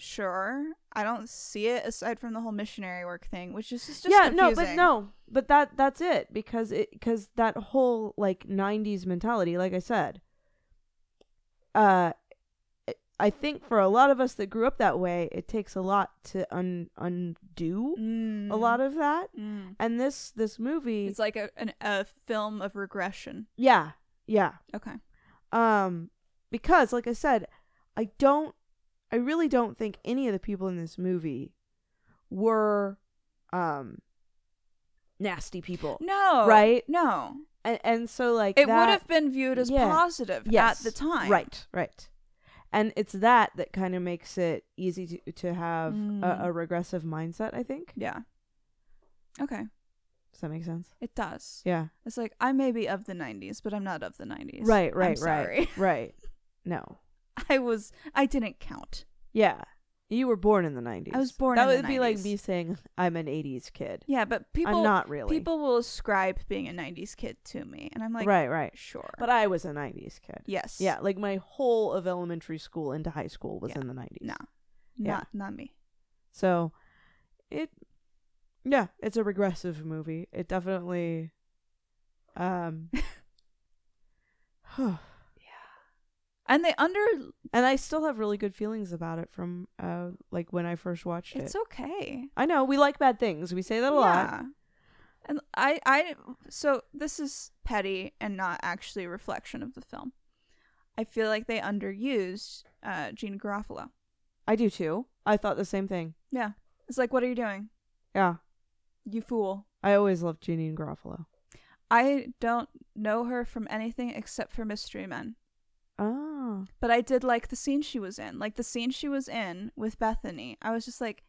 sure. I don't see it aside from the whole missionary work thing, which is just, just yeah, no, but no, but that that's it because it because that whole like '90s mentality, like I said, uh, I think for a lot of us that grew up that way, it takes a lot to un undo Mm. a lot of that. Mm. And this this movie, It's like a an, a film of regression. yeah, yeah, Okay. um, because like I said, I don't, I really don't think any of the people in this movie were, um, nasty people. No. Right? No. and, and so like It that, would have been viewed as Yeah. positive yes, at the time. right right and it's that that kind of makes it easy to, to have Mm. a, a regressive mindset i think Yeah. Okay. Does that make sense? It does. Yeah. It's like I may be of the 90s, but I'm not of the 90s. Right, I'm right, sorry. right. Right. No. I was I didn't count. Yeah. You were born in the 90s. I was born That in the would be like 90s. me saying I'm an 80s kid. Yeah, but people I'm not really. people will ascribe being a 90s kid to me and I'm like right, right. sure. But I was a 90s kid. yes. Yeah, like my whole of elementary school into high school was Yeah. in the 90s. No. Yeah. Not not me. So it yeah, it's a regressive movie. It definitely um And they under and I still have really good feelings about it from uh like when I first watched it's it. It's okay. I know we like bad things. We say that a lot. And I I so this is petty and not actually a reflection of the film. I feel like they underused uh Janeane Garofalo. I do too. I thought the same thing. Yeah. It's like what are you doing? Yeah. You fool. I always loved Janeane Garofalo. I don't know her from anything except for Mystery Men. Oh. But I did like the scene she was in. Like the scene she was in with Bethany. I was just like,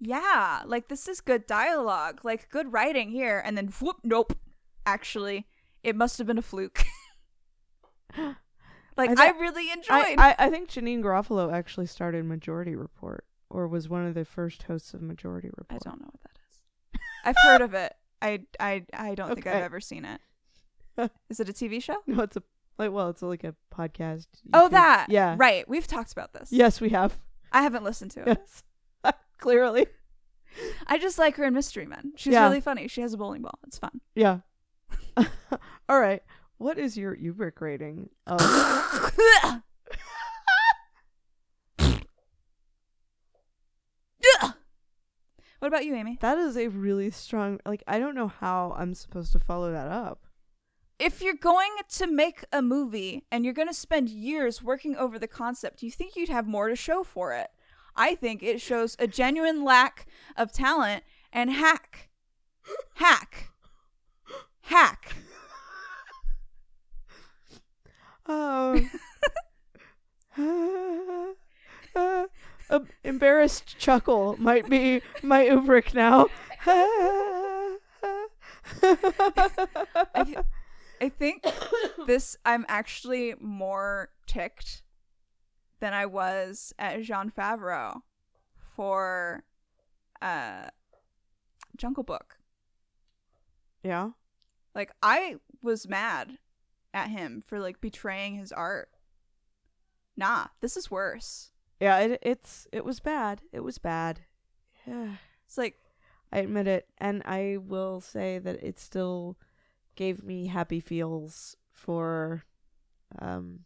yeah, like this is good dialogue, like good writing here. And then whoop, nope. Actually, it must have been a fluke. like I I, really enjoyed. I, I, I think Janeane Garofalo actually started Majority Report or was one of the first hosts of Majority Report. I don't know what that is. I've heard of it. I I I don't think I've ever seen it. Is it a TV show? No, it's a like well, it's like a podcast. Oh, YouTube- that. Yeah. Right. We've talked about this. Yes, we have. I haven't listened to it. Yes. Clearly. I just like her in Mystery Men. She's Yeah. really funny. She has a bowling ball. It's fun. Yeah. All right. What is your Ubrick rating? Of- what about you, Amy? that is a really strong like I don't know how I'm supposed to follow that up. If you're going to make a movie and you're going to spend years working over the concept, you think you'd have more to show for it. I think it shows a genuine lack of talent and hack. Hack. Hack. Um, a embarrassed chuckle might be my Ubrick now. I, I think this I'm actually more ticked than I was at Jon Favreau for uh Jungle Book. yeah. Like I was mad at him for like betraying his art. Nah, this is worse. Yeah, it, it's it was bad. It was bad. Yeah. It's like I admit it, and I will say that it's still gave me happy feels for um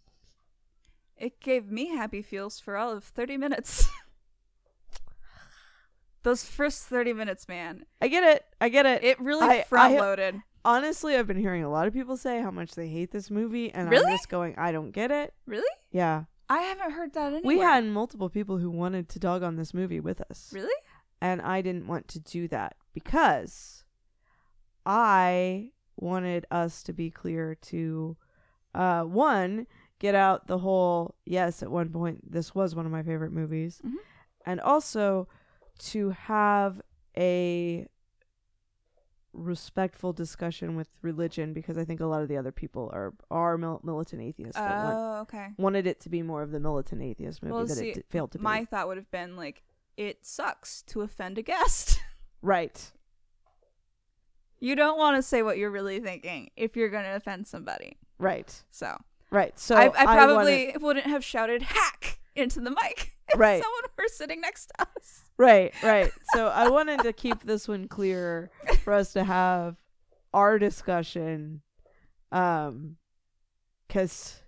it gave me happy feels for all of 30 minutes. Those first 30 minutes, man. I get it. I get it. It really I- front loaded. Honestly, I've been hearing a lot of people say how much they hate this movie and Really? I'm just going I don't get it. Really? Yeah. I haven't heard that anywhere. We had multiple people who wanted to dog on this movie with us. Really? And I didn't want to do that because I wanted us to be clear to uh one get out the whole yes at one point this was one of my favorite movies Mhm. and also to have a respectful discussion with religion because I think a lot of the other people are are mil- militant atheists want, Oh, okay. wanted it to be more of the militant atheist movie Well, that see, it d- failed to My be. My thought would have been like, it sucks to offend a guest. Right. You don't want to say what you're really thinking if you're going to offend somebody. Right. So, Right. So I, I probably wouldn't have shouted hack into the mic if Right. someone were sitting next to us. Right, right. So I wanted to keep this one clear for us to have our discussion um cuz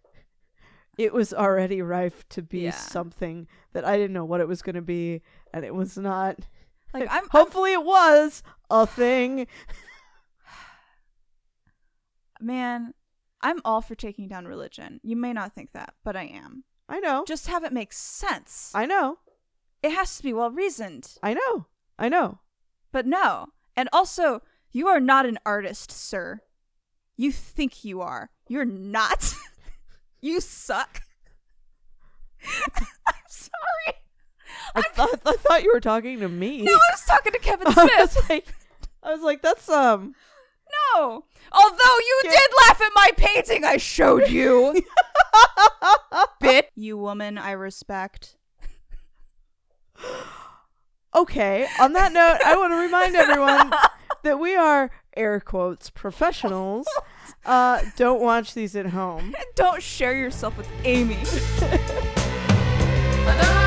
it was already rife to be Yeah. something that I didn't know what it was going to be and it was not Like I'm, I'm hopefully it was a thing. Man, I'm all for taking down religion. You may not think that, but I am. I know. Just have it make sense. I know. it has to be well reasoned. I know. I know. But no. And also, you are not an artist, sir. You think you are. You're not. you suck. I'm sorry. I thought I thought you were talking to me. No, I was talking to Kevin Smith. I was like, I was like, that's um. No. Although you Get- did laugh at my painting I showed you. Bit. You woman I respect. Okay. On that note, I want to remind everyone that we are air quotes professionals. Uh, don't watch these at home. Don't share yourself with Amy.